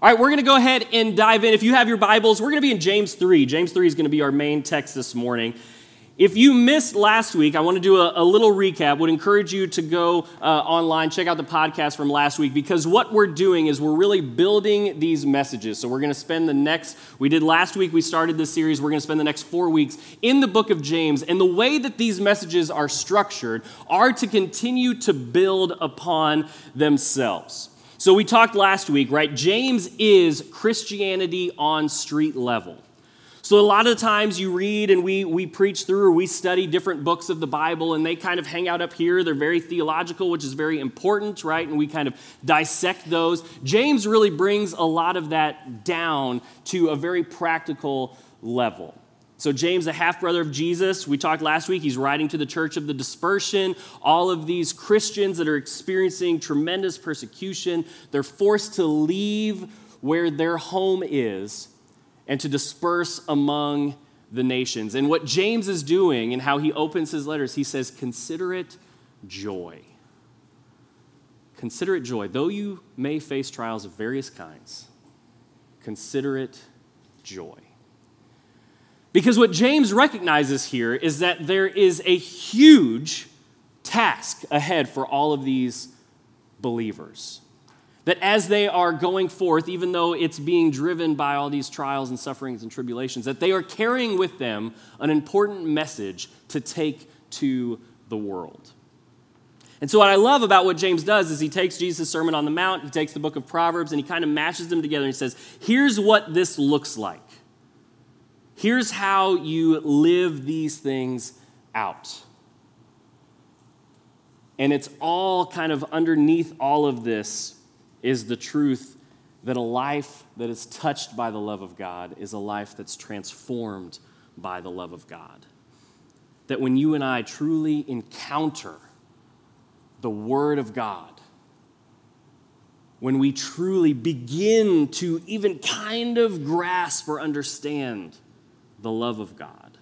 All right, we're going to go ahead and dive in. If you have your Bibles, we're going to be in James 3. James 3 is going to be our main text this morning. If you missed last week, I want to do a, a little recap. Would encourage you to go uh, online, check out the podcast from last week, because what we're doing is we're really building these messages. So we're going to spend the next, we did last week, we started this series, we're going to spend the next four weeks in the book of James. And the way that these messages are structured are to continue to build upon themselves. So we talked last week, right? James is Christianity on street level. So a lot of times you read and we, we preach through or we study different books of the Bible and they kind of hang out up here. They're very theological, which is very important, right? And we kind of dissect those. James really brings a lot of that down to a very practical level. So, James, the half brother of Jesus, we talked last week, he's writing to the church of the dispersion. All of these Christians that are experiencing tremendous persecution, they're forced to leave where their home is and to disperse among the nations. And what James is doing and how he opens his letters, he says, Consider it joy. Consider it joy. Though you may face trials of various kinds, consider it joy. Because what James recognizes here is that there is a huge task ahead for all of these believers. That as they are going forth, even though it's being driven by all these trials and sufferings and tribulations, that they are carrying with them an important message to take to the world. And so, what I love about what James does is he takes Jesus' Sermon on the Mount, he takes the book of Proverbs, and he kind of matches them together and he says, Here's what this looks like. Here's how you live these things out. And it's all kind of underneath all of this is the truth that a life that is touched by the love of God is a life that's transformed by the love of God. That when you and I truly encounter the Word of God, when we truly begin to even kind of grasp or understand the love of God.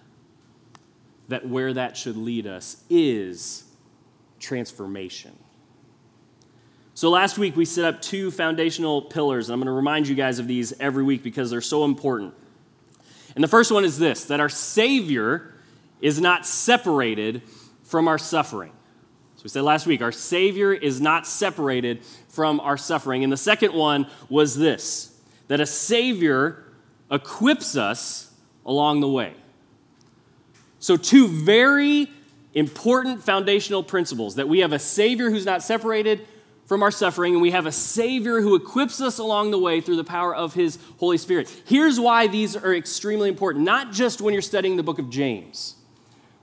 That where that should lead us is transformation. So last week we set up two foundational pillars, and I'm going to remind you guys of these every week because they're so important. And the first one is this that our Savior is not separated from our suffering. So we said last week, our Savior is not separated from our suffering. And the second one was this that a Savior equips us along the way. So, two very important foundational principles that we have a Savior who's not separated from our suffering, and we have a Savior who equips us along the way through the power of His Holy Spirit. Here's why these are extremely important, not just when you're studying the book of James,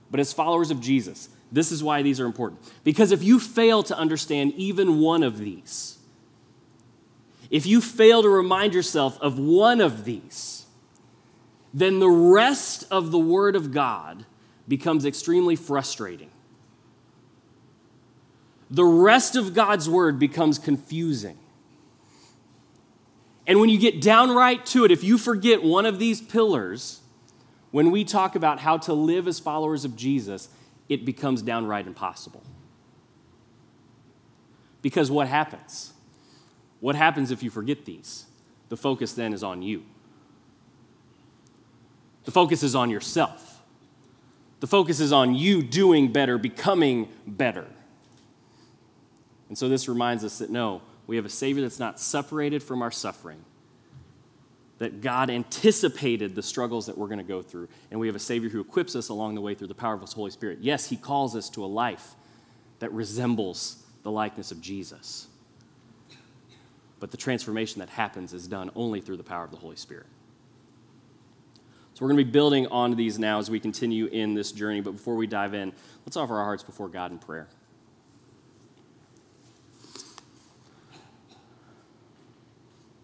but as followers of Jesus. This is why these are important. Because if you fail to understand even one of these, if you fail to remind yourself of one of these, then the rest of the Word of God becomes extremely frustrating. The rest of God's Word becomes confusing. And when you get downright to it, if you forget one of these pillars, when we talk about how to live as followers of Jesus, it becomes downright impossible. Because what happens? What happens if you forget these? The focus then is on you. The focus is on yourself. The focus is on you doing better, becoming better. And so this reminds us that no, we have a Savior that's not separated from our suffering, that God anticipated the struggles that we're going to go through, and we have a Savior who equips us along the way through the power of His Holy Spirit. Yes, He calls us to a life that resembles the likeness of Jesus. But the transformation that happens is done only through the power of the Holy Spirit. So we're going to be building on these now as we continue in this journey. But before we dive in, let's offer our hearts before God in prayer.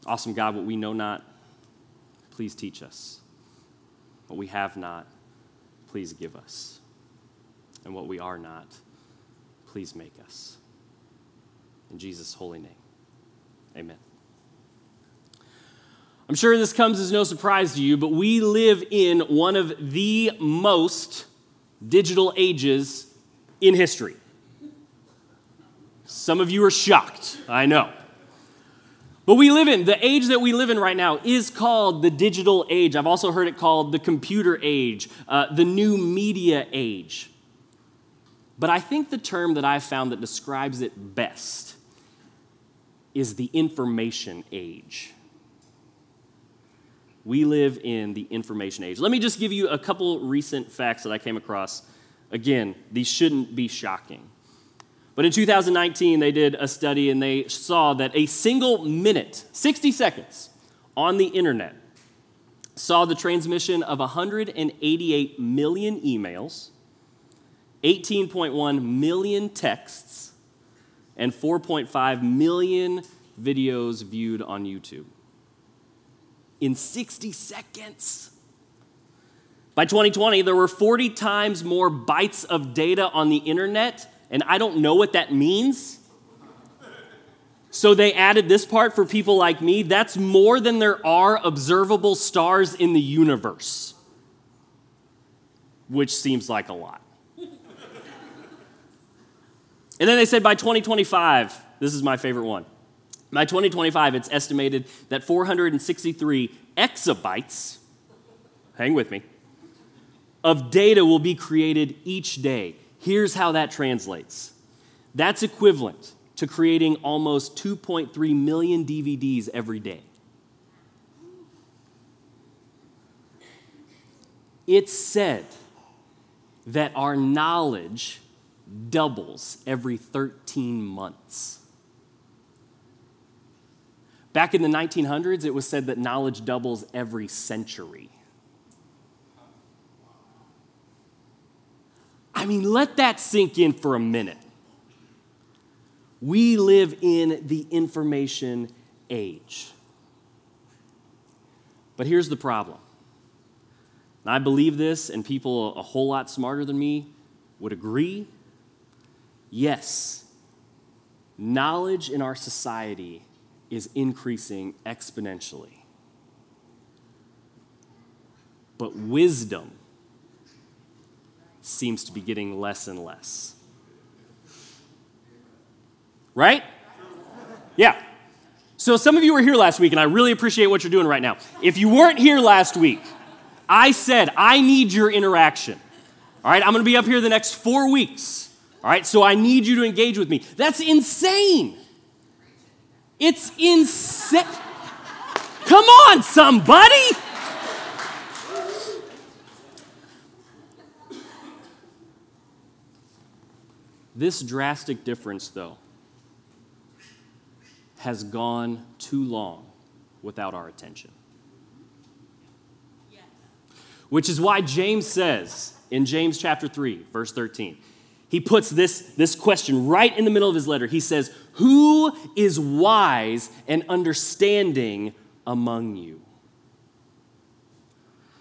Awesome God, what we know not, please teach us. What we have not, please give us. And what we are not, please make us. In Jesus' holy name, amen. I'm sure this comes as no surprise to you, but we live in one of the most digital ages in history. Some of you are shocked, I know. But we live in, the age that we live in right now is called the digital age. I've also heard it called the computer age, uh, the new media age. But I think the term that I've found that describes it best is the information age. We live in the information age. Let me just give you a couple recent facts that I came across. Again, these shouldn't be shocking. But in 2019, they did a study and they saw that a single minute, 60 seconds, on the internet saw the transmission of 188 million emails, 18.1 million texts, and 4.5 million videos viewed on YouTube. In 60 seconds. By 2020, there were 40 times more bytes of data on the internet and I don't know what that means. So they added this part for people like me. That's more than there are observable stars in the universe, which seems like a lot. and then they said by 2025, this is my favorite one. By 2025, it's estimated that 463 exabytes, hang with me, of data will be created each day. Here's how that translates that's equivalent to creating almost 2.3 million DVDs every day. It's said that our knowledge doubles every 13 months. Back in the 1900s, it was said that knowledge doubles every century. I mean, let that sink in for a minute. We live in the information age. But here's the problem. And I believe this, and people a whole lot smarter than me would agree. Yes, knowledge in our society is increasing exponentially. But wisdom seems to be getting less and less. Right? Yeah. So some of you were here last week, and I really appreciate what you're doing right now. If you weren't here last week, I said, I need your interaction. All right, I'm gonna be up here the next four weeks. All right, so I need you to engage with me. That's insane. It's insane. Come on, somebody. This drastic difference, though, has gone too long without our attention. Which is why James says in James chapter 3, verse 13, he puts this, this question right in the middle of his letter. He says, Who is wise and understanding among you?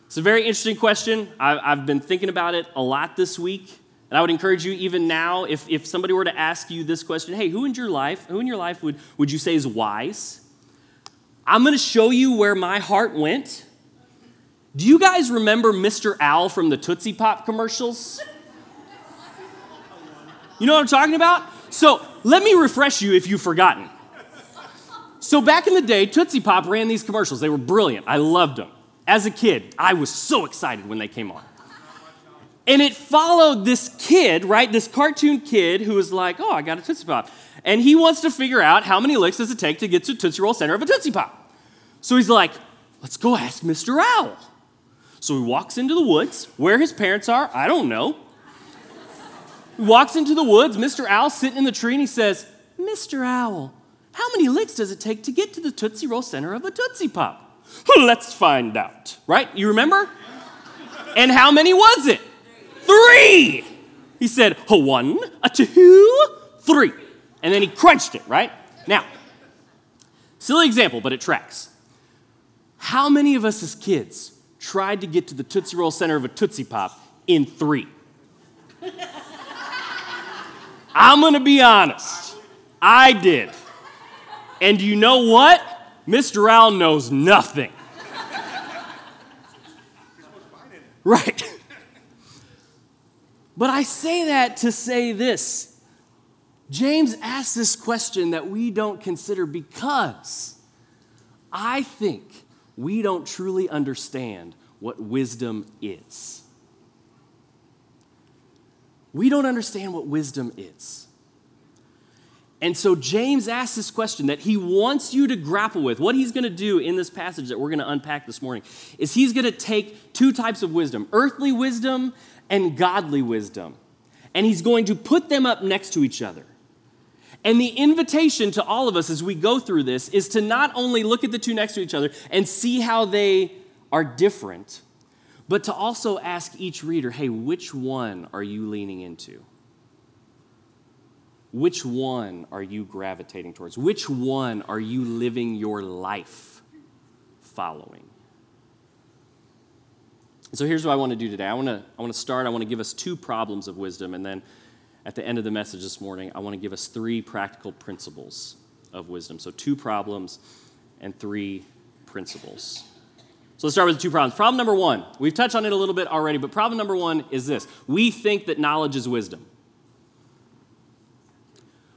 It's a very interesting question. I've been thinking about it a lot this week. And I would encourage you, even now, if, if somebody were to ask you this question, hey, who in your life, who in your life would, would you say is wise? I'm gonna show you where my heart went. Do you guys remember Mr. Owl from the Tootsie Pop commercials? You know what I'm talking about? So let me refresh you if you've forgotten. So back in the day, Tootsie Pop ran these commercials. They were brilliant. I loved them. As a kid, I was so excited when they came on. And it followed this kid, right? This cartoon kid who was like, oh, I got a Tootsie Pop. And he wants to figure out how many licks does it take to get to Tootsie Roll center of a Tootsie Pop. So he's like, let's go ask Mr. Owl. So he walks into the woods. Where his parents are, I don't know. Walks into the woods. Mr. Owl sitting in the tree and he says, Mr. Owl, how many licks does it take to get to the Tootsie Roll center of a Tootsie Pop? Let's find out, right? You remember? And how many was it? three. He said, a one, a two, three. And then he crunched it, right? Now, silly example, but it tracks. How many of us as kids tried to get to the Tootsie Roll center of a Tootsie Pop in three? I'm gonna be honest. I did. And you know what? Mr. Owl knows nothing. Right. But I say that to say this James asks this question that we don't consider because I think we don't truly understand what wisdom is. We don't understand what wisdom is. And so James asks this question that he wants you to grapple with. What he's going to do in this passage that we're going to unpack this morning is he's going to take two types of wisdom earthly wisdom and godly wisdom. And he's going to put them up next to each other. And the invitation to all of us as we go through this is to not only look at the two next to each other and see how they are different, but to also ask each reader hey, which one are you leaning into? Which one are you gravitating towards? Which one are you living your life following? So here's what I want to do today. I want to, I want to start, I want to give us two problems of wisdom, and then at the end of the message this morning, I want to give us three practical principles of wisdom. So, two problems and three principles. So let's start with the two problems. Problem number one, we've touched on it a little bit already, but problem number one is this we think that knowledge is wisdom.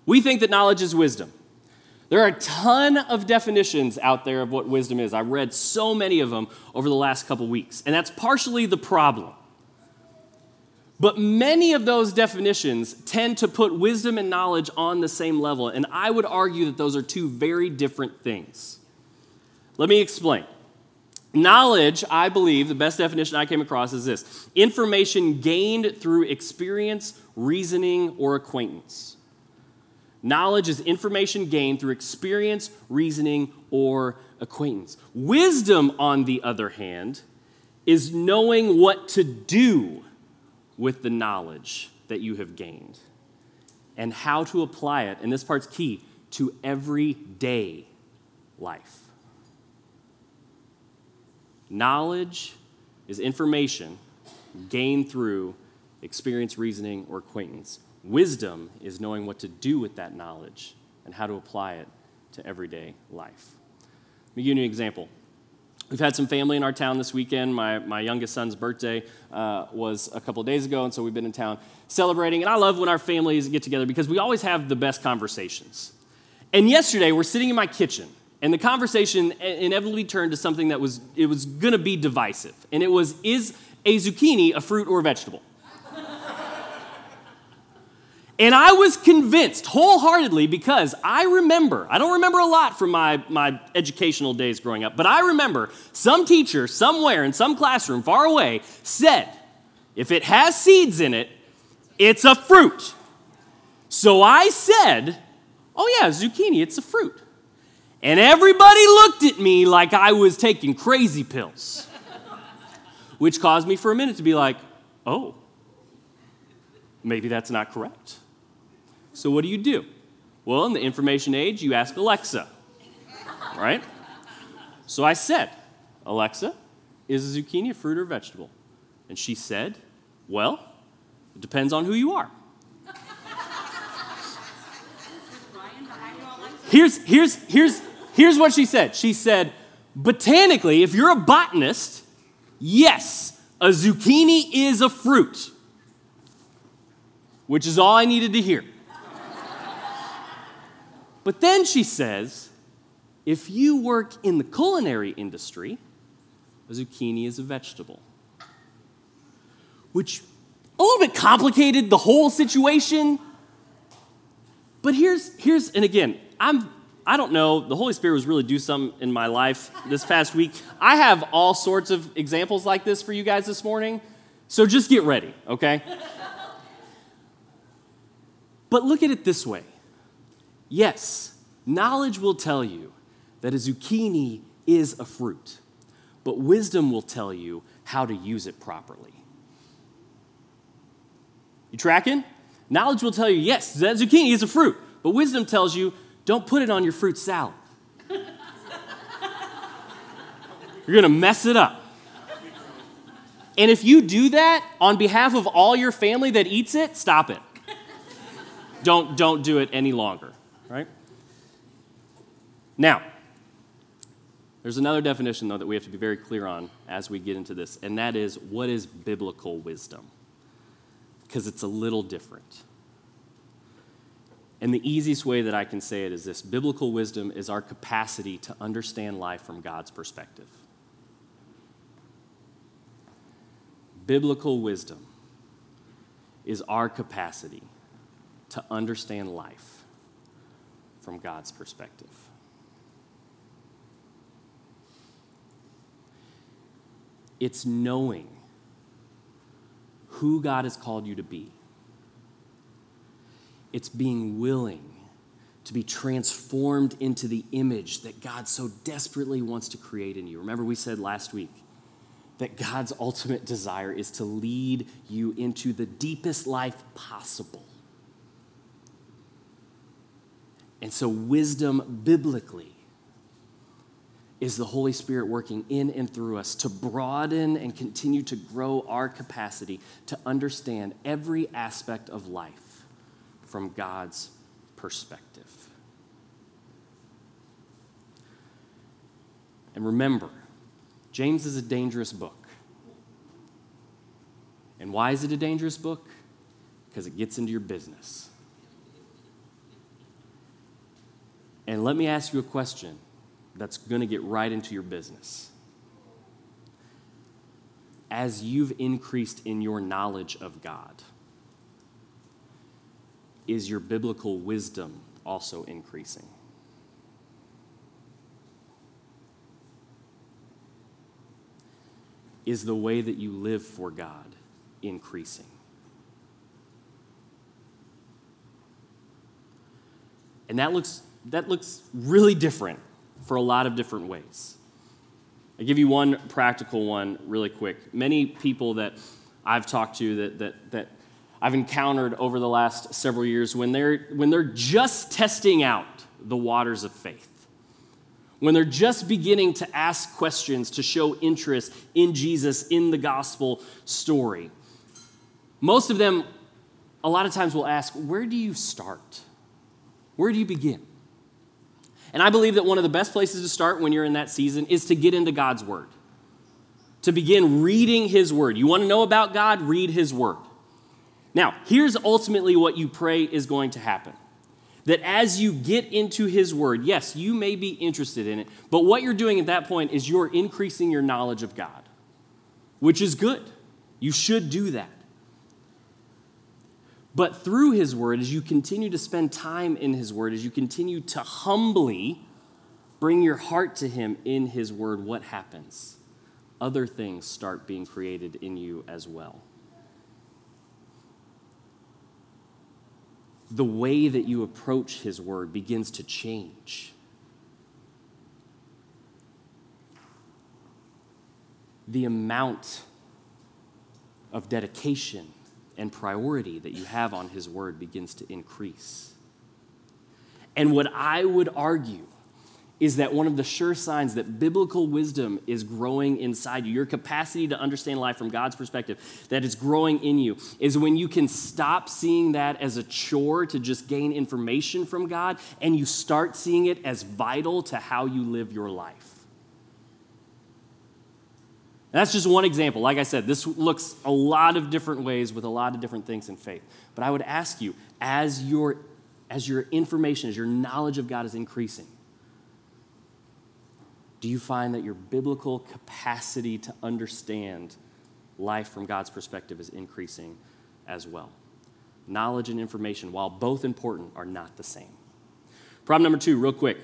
We think that knowledge is wisdom. There are a ton of definitions out there of what wisdom is. I read so many of them over the last couple weeks, and that's partially the problem. But many of those definitions tend to put wisdom and knowledge on the same level, and I would argue that those are two very different things. Let me explain. Knowledge, I believe, the best definition I came across is this information gained through experience, reasoning, or acquaintance. Knowledge is information gained through experience, reasoning, or acquaintance. Wisdom, on the other hand, is knowing what to do with the knowledge that you have gained and how to apply it, and this part's key, to everyday life. Knowledge is information gained through experience, reasoning, or acquaintance. Wisdom is knowing what to do with that knowledge and how to apply it to everyday life. Let me give you an example. We've had some family in our town this weekend. My, my youngest son's birthday uh, was a couple days ago, and so we've been in town celebrating. And I love when our families get together because we always have the best conversations. And yesterday, we're sitting in my kitchen, and the conversation inevitably turned to something that was, it was going to be divisive. And it was, is a zucchini a fruit or a vegetable? and I was convinced wholeheartedly because I remember, I don't remember a lot from my, my educational days growing up, but I remember some teacher somewhere in some classroom far away said, if it has seeds in it, it's a fruit. So I said, oh yeah, zucchini, it's a fruit. And everybody looked at me like I was taking crazy pills, which caused me for a minute to be like, oh, maybe that's not correct. So, what do you do? Well, in the information age, you ask Alexa, right? So I said, Alexa, is a zucchini a fruit or vegetable? And she said, well, it depends on who you are. Here's, here's, here's, Here's what she said She said, botanically, if you're a botanist, yes, a zucchini is a fruit, which is all I needed to hear. but then she says, if you work in the culinary industry, a zucchini is a vegetable. Which a little bit complicated the whole situation. But here's, here's and again, I'm I don't know, the Holy Spirit was really do something in my life this past week. I have all sorts of examples like this for you guys this morning, so just get ready, okay? but look at it this way yes, knowledge will tell you that a zucchini is a fruit, but wisdom will tell you how to use it properly. You tracking? Knowledge will tell you, yes, that zucchini is a fruit, but wisdom tells you don't put it on your fruit salad. You're going to mess it up. And if you do that on behalf of all your family that eats it, stop it. Don't, don't do it any longer, right? Now, there's another definition, though, that we have to be very clear on as we get into this, and that is what is biblical wisdom? Because it's a little different. And the easiest way that I can say it is this biblical wisdom is our capacity to understand life from God's perspective. Biblical wisdom is our capacity to understand life from God's perspective. It's knowing who God has called you to be. It's being willing to be transformed into the image that God so desperately wants to create in you. Remember, we said last week that God's ultimate desire is to lead you into the deepest life possible. And so, wisdom biblically is the Holy Spirit working in and through us to broaden and continue to grow our capacity to understand every aspect of life from God's perspective. And remember, James is a dangerous book. And why is it a dangerous book? Because it gets into your business. And let me ask you a question that's going to get right into your business. As you've increased in your knowledge of God, is your biblical wisdom also increasing? Is the way that you live for God increasing? And that looks, that looks really different for a lot of different ways. I'll give you one practical one really quick. Many people that I've talked to that, that, that I've encountered over the last several years, when they're, when they're just testing out the waters of faith, when they're just beginning to ask questions to show interest in Jesus, in the gospel story, most of them, a lot of times, will ask, Where do you start? Where do you begin? And I believe that one of the best places to start when you're in that season is to get into God's Word, to begin reading His Word. You want to know about God? Read His Word. Now, here's ultimately what you pray is going to happen. That as you get into His Word, yes, you may be interested in it, but what you're doing at that point is you're increasing your knowledge of God, which is good. You should do that. But through His Word, as you continue to spend time in His Word, as you continue to humbly bring your heart to Him in His Word, what happens? Other things start being created in you as well. The way that you approach His Word begins to change. The amount of dedication and priority that you have on His Word begins to increase. And what I would argue is that one of the sure signs that biblical wisdom is growing inside you, your capacity to understand life from God's perspective, that is growing in you, is when you can stop seeing that as a chore to just gain information from God and you start seeing it as vital to how you live your life. That's just one example. Like I said, this looks a lot of different ways with a lot of different things in faith. But I would ask you, as your, as your information, as your knowledge of God is increasing, do you find that your biblical capacity to understand life from God's perspective is increasing as well? Knowledge and information, while both important, are not the same. Problem number two, real quick.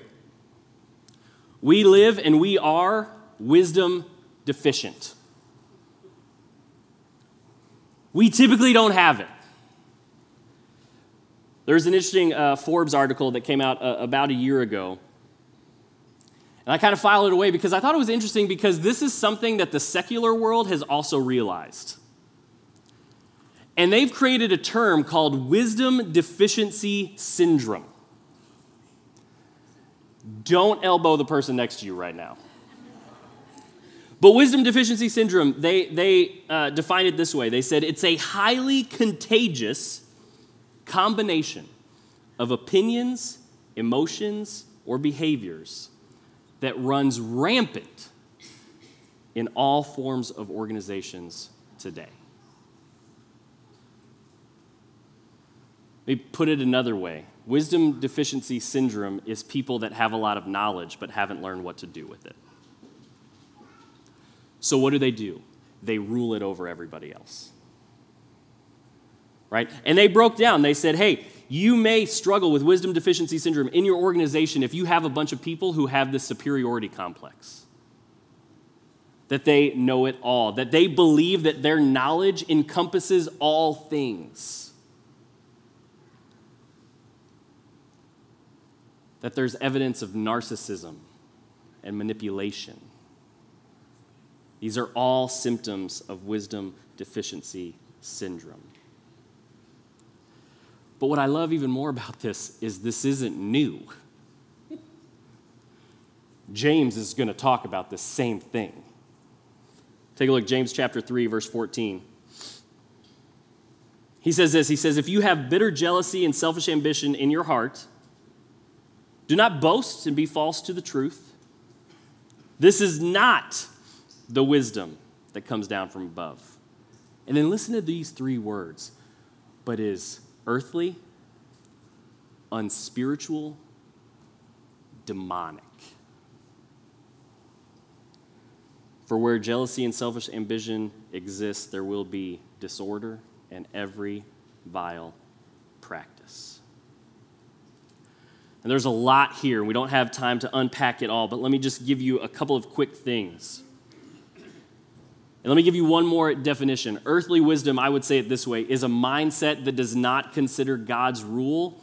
We live and we are wisdom deficient. We typically don't have it. There's an interesting uh, Forbes article that came out uh, about a year ago. And I kind of filed it away because I thought it was interesting because this is something that the secular world has also realized. And they've created a term called wisdom deficiency syndrome. Don't elbow the person next to you right now. But wisdom deficiency syndrome, they, they uh, define it this way they said it's a highly contagious combination of opinions, emotions, or behaviors that runs rampant in all forms of organizations today. Let me put it another way wisdom deficiency syndrome is people that have a lot of knowledge but haven't learned what to do with it. So, what do they do? They rule it over everybody else. Right? And they broke down. They said, hey, you may struggle with wisdom deficiency syndrome in your organization if you have a bunch of people who have this superiority complex. That they know it all, that they believe that their knowledge encompasses all things. That there's evidence of narcissism and manipulation. These are all symptoms of wisdom deficiency syndrome. But what I love even more about this is this isn't new. James is going to talk about the same thing. Take a look, James chapter 3, verse 14. He says this He says, If you have bitter jealousy and selfish ambition in your heart, do not boast and be false to the truth. This is not the wisdom that comes down from above. And then listen to these three words, but is earthly, unspiritual, demonic. For where jealousy and selfish ambition exist, there will be disorder and every vile practice. And there's a lot here. We don't have time to unpack it all, but let me just give you a couple of quick things. And let me give you one more definition. Earthly wisdom, I would say it this way, is a mindset that does not consider God's rule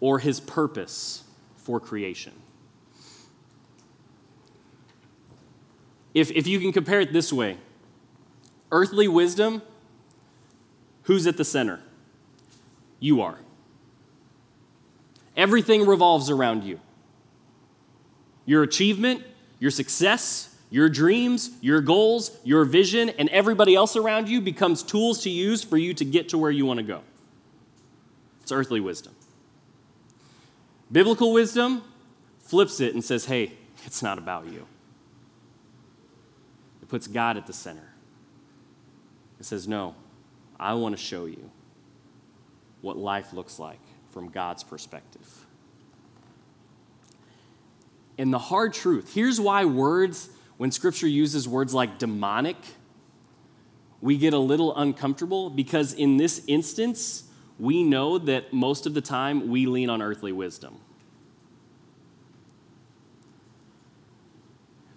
or his purpose for creation. If, if you can compare it this way earthly wisdom, who's at the center? You are. Everything revolves around you. Your achievement, your success, your dreams, your goals, your vision, and everybody else around you becomes tools to use for you to get to where you want to go. It's earthly wisdom. Biblical wisdom flips it and says, hey, it's not about you. It puts God at the center. It says, no, I want to show you what life looks like from God's perspective. And the hard truth here's why words when scripture uses words like demonic, we get a little uncomfortable because in this instance, we know that most of the time we lean on earthly wisdom.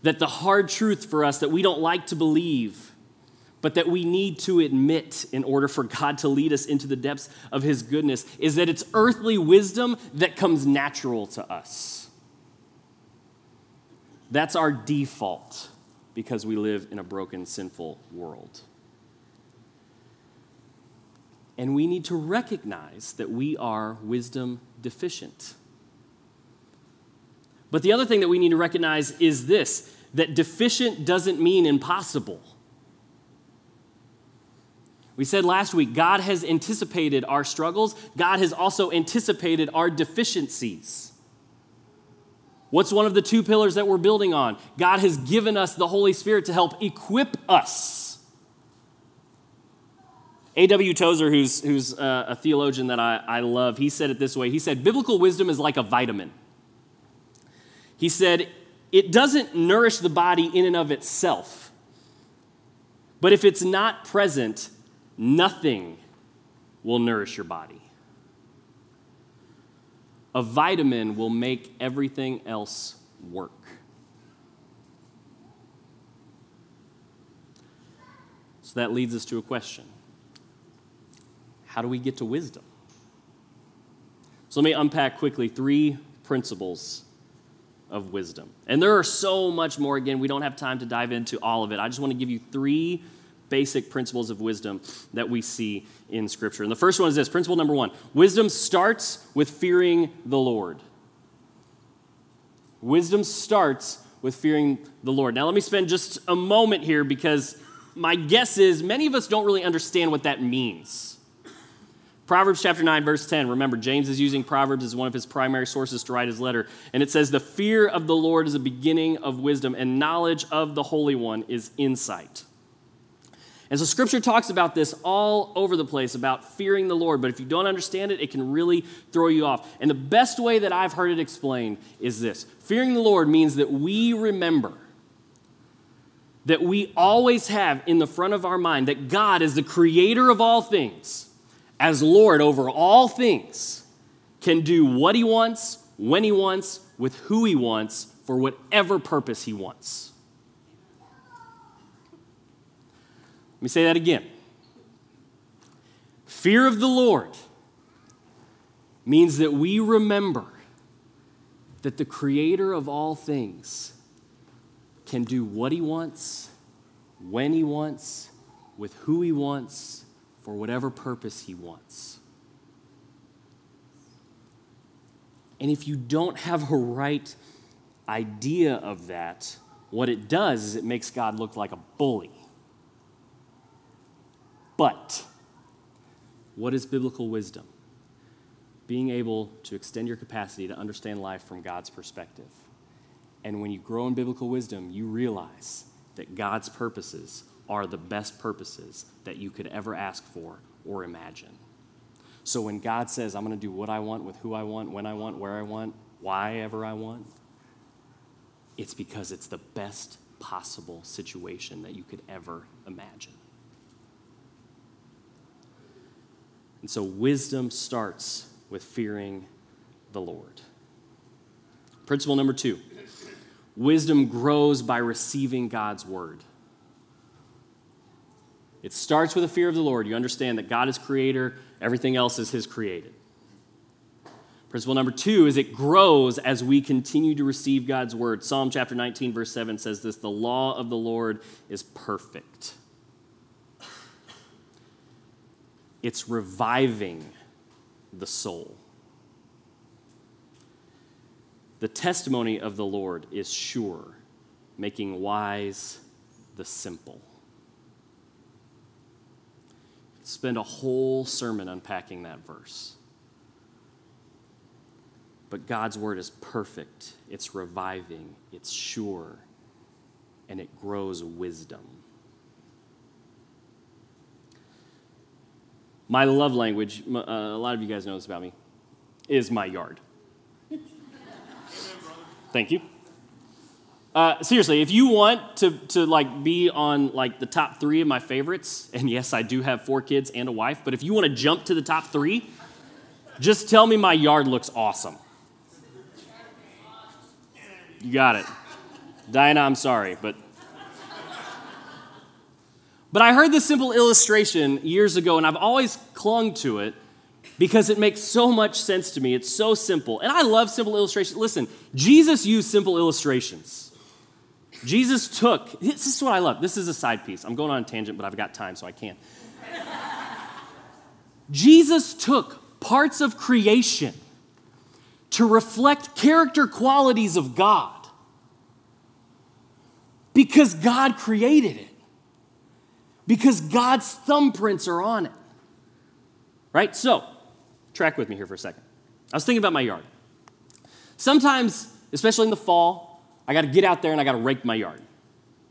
That the hard truth for us that we don't like to believe, but that we need to admit in order for God to lead us into the depths of His goodness, is that it's earthly wisdom that comes natural to us. That's our default because we live in a broken, sinful world. And we need to recognize that we are wisdom deficient. But the other thing that we need to recognize is this that deficient doesn't mean impossible. We said last week, God has anticipated our struggles, God has also anticipated our deficiencies. What's one of the two pillars that we're building on? God has given us the Holy Spirit to help equip us. A.W. Tozer, who's, who's uh, a theologian that I, I love, he said it this way He said, Biblical wisdom is like a vitamin. He said, it doesn't nourish the body in and of itself, but if it's not present, nothing will nourish your body a vitamin will make everything else work. So that leads us to a question How do we get to wisdom? So let me unpack quickly three principles of wisdom. And there are so much more. Again, we don't have time to dive into all of it. I just want to give you three basic principles of wisdom that we see in Scripture. And the first one is this principle number one wisdom starts with fearing the Lord. Wisdom starts with fearing the Lord. Now, let me spend just a moment here because my guess is many of us don't really understand what that means. Proverbs chapter 9, verse 10. Remember, James is using Proverbs as one of his primary sources to write his letter. And it says, The fear of the Lord is a beginning of wisdom, and knowledge of the Holy One is insight. And so scripture talks about this all over the place about fearing the Lord, but if you don't understand it, it can really throw you off. And the best way that I've heard it explained is this fearing the Lord means that we remember that we always have in the front of our mind that God is the creator of all things, as Lord over all things, can do what he wants, when he wants, with who he wants, for whatever purpose he wants. Let me say that again. Fear of the Lord means that we remember that the creator of all things can do what he wants, when he wants, with who he wants, for whatever purpose he wants. And if you don't have a right idea of that, what it does is it makes God look like a bully. But what is biblical wisdom? Being able to extend your capacity to understand life from God's perspective. And when you grow in biblical wisdom, you realize that God's purposes are the best purposes that you could ever ask for or imagine. So when God says, I'm going to do what I want with who I want, when I want, where I want, why ever I want, it's because it's the best possible situation that you could ever imagine. And so wisdom starts with fearing the Lord. Principle number two wisdom grows by receiving God's word. It starts with a fear of the Lord. You understand that God is creator, everything else is his created. Principle number two is it grows as we continue to receive God's word. Psalm chapter 19, verse 7 says this The law of the Lord is perfect it's reviving the soul. The testimony of the Lord is sure, making wise the simple. Spend a whole sermon unpacking that verse. But God's word is perfect, it's reviving, it's sure, and it grows wisdom. My love language, uh, a lot of you guys know this about me, is my yard. Thank you. Uh, seriously, if you want to, to like be on like the top three of my favorites, and yes, I do have four kids and a wife, but if you want to jump to the top three, just tell me my yard looks awesome. You got it. Diana, I'm sorry, but but I heard this simple illustration years ago, and I've always clung to it because it makes so much sense to me. It's so simple. And I love simple illustrations. Listen, Jesus used simple illustrations. Jesus took, this is what I love. This is a side piece. I'm going on a tangent, but I've got time, so I can. Jesus took parts of creation to reflect character qualities of God because God created it because God's thumbprints are on it. Right? So, track with me here for a second. I was thinking about my yard. Sometimes, especially in the fall, I got to get out there and I got to rake my yard.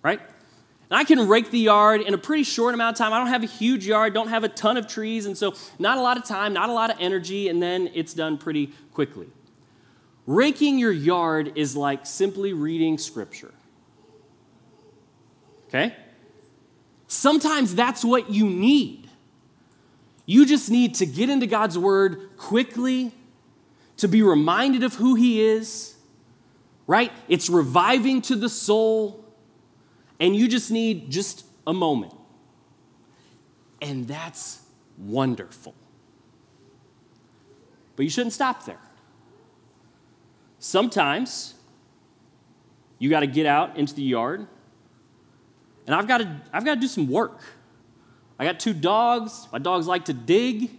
Right? And I can rake the yard in a pretty short amount of time. I don't have a huge yard, don't have a ton of trees, and so not a lot of time, not a lot of energy, and then it's done pretty quickly. Raking your yard is like simply reading scripture. Okay? Sometimes that's what you need. You just need to get into God's word quickly, to be reminded of who He is, right? It's reviving to the soul, and you just need just a moment. And that's wonderful. But you shouldn't stop there. Sometimes you got to get out into the yard and I've got to, I've got to do some work. I got two dogs. My dogs like to dig.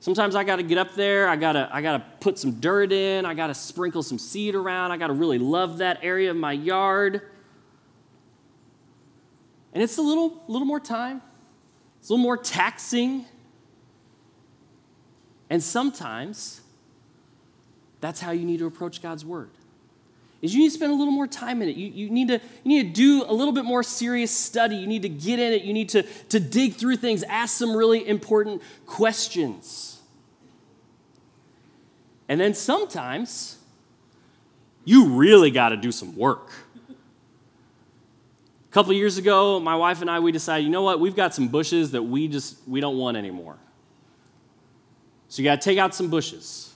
Sometimes I got to get up there. I got to, I got to put some dirt in. I got to sprinkle some seed around. I got to really love that area of my yard. And it's a little, little more time. It's a little more taxing. And sometimes that's how you need to approach God's word. Is you need to spend a little more time in it. You, you, need to, you need to do a little bit more serious study. You need to get in it. You need to, to dig through things, ask some really important questions. And then sometimes you really got to do some work. A couple years ago, my wife and I we decided, you know what? We've got some bushes that we just we don't want anymore. So you got to take out some bushes.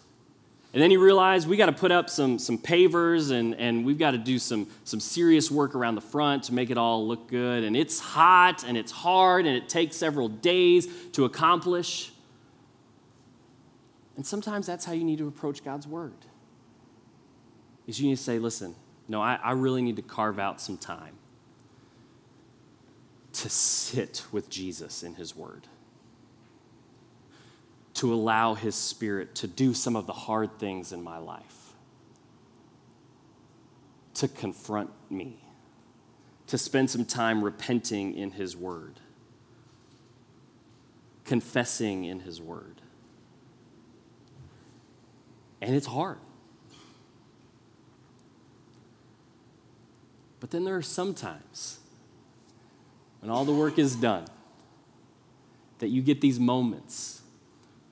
And then you realize we got to put up some, some pavers and, and we've got to do some, some serious work around the front to make it all look good. And it's hot and it's hard and it takes several days to accomplish. And sometimes that's how you need to approach God's word. Is you need to say, listen, no, I, I really need to carve out some time to sit with Jesus in his word to allow His Spirit to do some of the hard things in my life, to confront me, to spend some time repenting in His Word, confessing in His Word. And it's hard. But then there are some times when all the work is done that you get these moments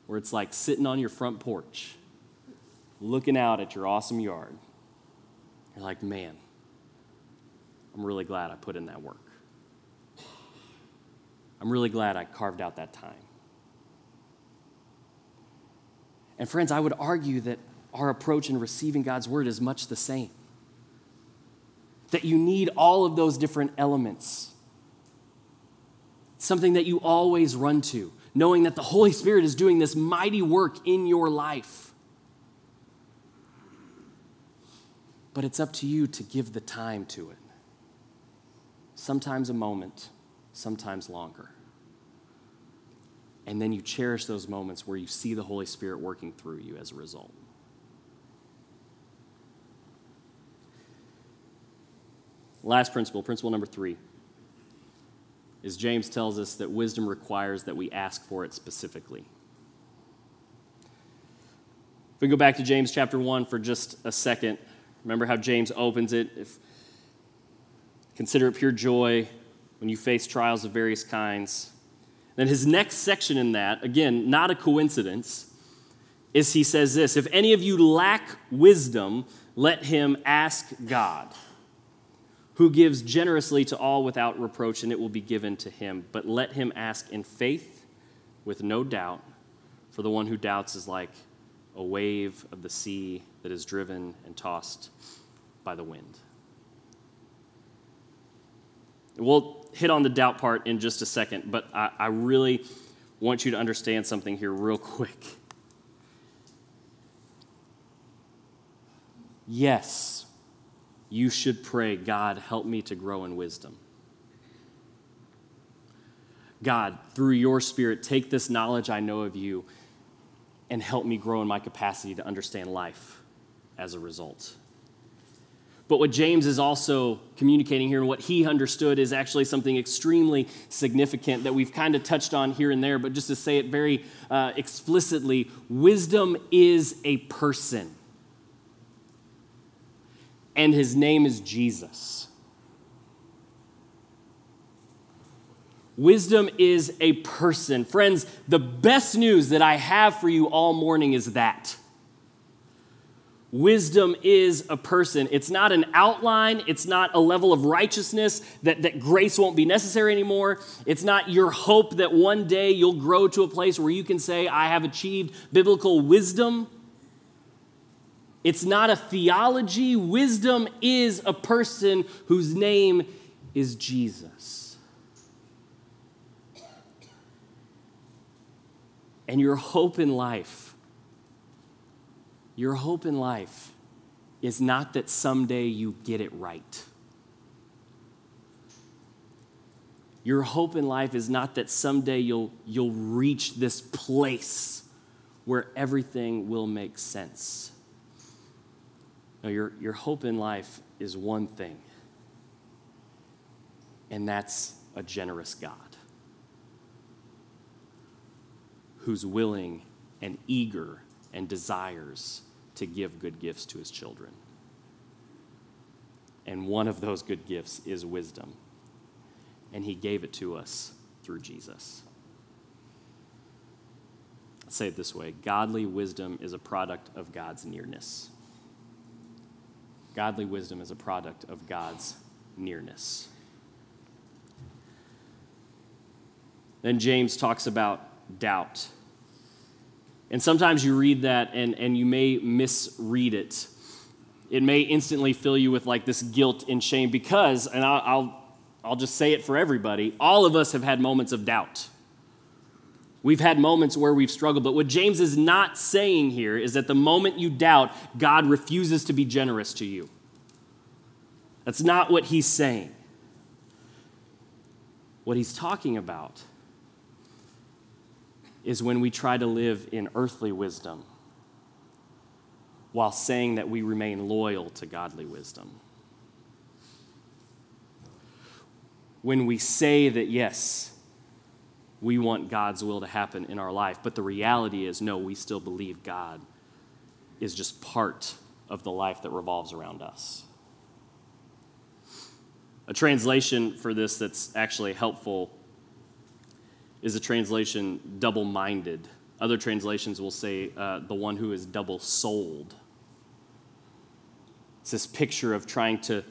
where it's like sitting on your front porch, looking out at your awesome yard. You're like, man, I'm really glad I put in that work. I'm really glad I carved out that time. And friends, I would argue that our approach in receiving God's word is much the same. That you need all of those different elements. Something that you always run to knowing that the Holy Spirit is doing this mighty work in your life. But it's up to you to give the time to it. Sometimes a moment, sometimes longer. And then you cherish those moments where you see the Holy Spirit working through you as a result. Last principle, principle number three is James tells us that wisdom requires that we ask for it specifically. If we go back to James chapter 1 for just a second, remember how James opens it? If, consider it pure joy when you face trials of various kinds. Then his next section in that, again, not a coincidence, is he says this If any of you lack wisdom, let him ask God who gives generously to all without reproach, and it will be given to him. But let him ask in faith with no doubt, for the one who doubts is like a wave of the sea that is driven and tossed by the wind. We'll hit on the doubt part in just a second, but I, I really want you to understand something here, real quick. Yes you should pray, God, help me to grow in wisdom. God, through your Spirit, take this knowledge I know of you and help me grow in my capacity to understand life as a result. But what James is also communicating here and what he understood is actually something extremely significant that we've kind of touched on here and there, but just to say it very uh, explicitly wisdom is a person and his name is Jesus. Wisdom is a person. Friends, the best news that I have for you all morning is that. Wisdom is a person. It's not an outline. It's not a level of righteousness that, that grace won't be necessary anymore. It's not your hope that one day you'll grow to a place where you can say, I have achieved biblical wisdom. It's not a theology. Wisdom is a person whose name is Jesus. And your hope in life, your hope in life is not that someday you get it right. Your hope in life is not that someday you'll, you'll reach this place where everything will make sense. No, your, your hope in life is one thing, and that's a generous God who's willing and eager and desires to give good gifts to his children. And one of those good gifts is wisdom. And he gave it to us through Jesus. Say it this way Godly wisdom is a product of God's nearness. Godly wisdom is a product of God's nearness. Then James talks about doubt. And sometimes you read that and, and you may misread it. It may instantly fill you with like this guilt and shame because, and I'll, I'll, I'll just say it for everybody, all of us have had moments of doubt. We've had moments where we've struggled, but what James is not saying here is that the moment you doubt, God refuses to be generous to you. That's not what he's saying. What he's talking about is when we try to live in earthly wisdom while saying that we remain loyal to godly wisdom. When we say that, yes, we want God's will to happen in our life. But the reality is, no, we still believe God is just part of the life that revolves around us. A translation for this that's actually helpful is a translation double minded. Other translations will say uh, the one who is double souled. It's this picture of trying to,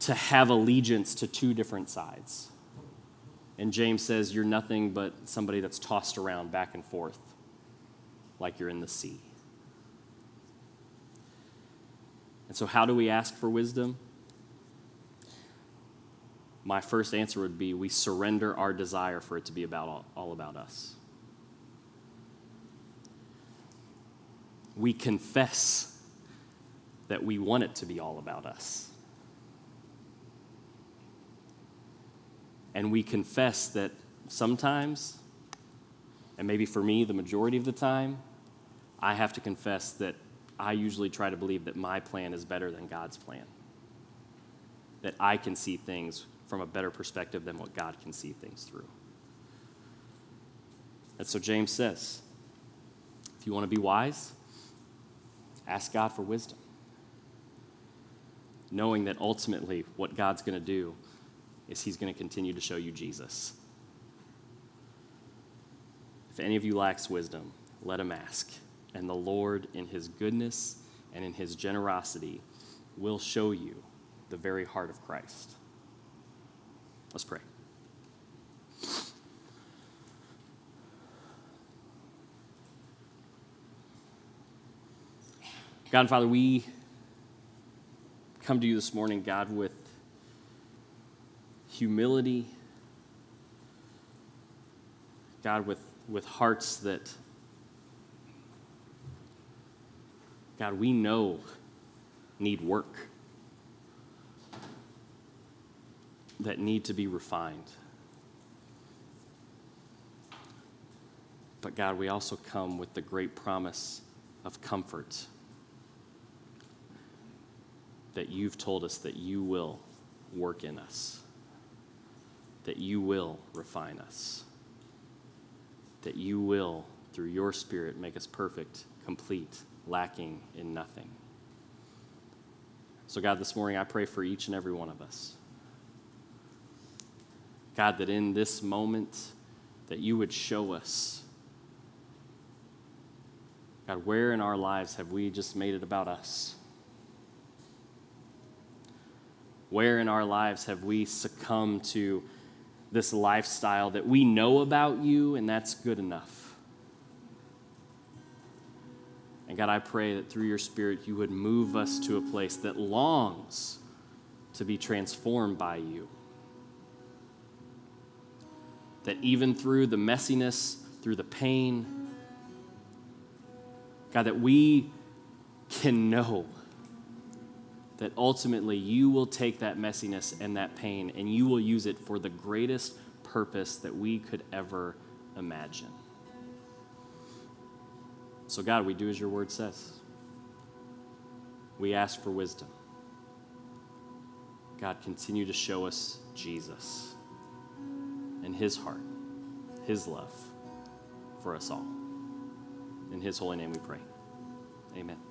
to have allegiance to two different sides. And James says, You're nothing but somebody that's tossed around back and forth like you're in the sea. And so, how do we ask for wisdom? My first answer would be we surrender our desire for it to be about all, all about us. We confess that we want it to be all about us. And we confess that sometimes, and maybe for me, the majority of the time, I have to confess that I usually try to believe that my plan is better than God's plan. That I can see things from a better perspective than what God can see things through. And so James says if you want to be wise, ask God for wisdom. Knowing that ultimately what God's going to do is he's going to continue to show you Jesus. If any of you lacks wisdom, let him ask. And the Lord, in his goodness and in his generosity, will show you the very heart of Christ. Let's pray. God and Father, we come to you this morning, God, with humility, God, with, with hearts that, God, we know need work, that need to be refined. But God, we also come with the great promise of comfort that you've told us that you will work in us that you will refine us, that you will, through your Spirit, make us perfect, complete, lacking in nothing. So, God, this morning I pray for each and every one of us. God, that in this moment, that you would show us, God, where in our lives have we just made it about us? Where in our lives have we succumbed to this lifestyle that we know about you, and that's good enough. And God, I pray that through your Spirit, you would move us to a place that longs to be transformed by you. That even through the messiness, through the pain, God, that we can know that ultimately you will take that messiness and that pain and you will use it for the greatest purpose that we could ever imagine. So, God, we do as your word says. We ask for wisdom. God, continue to show us Jesus and his heart, his love for us all. In his holy name we pray. Amen.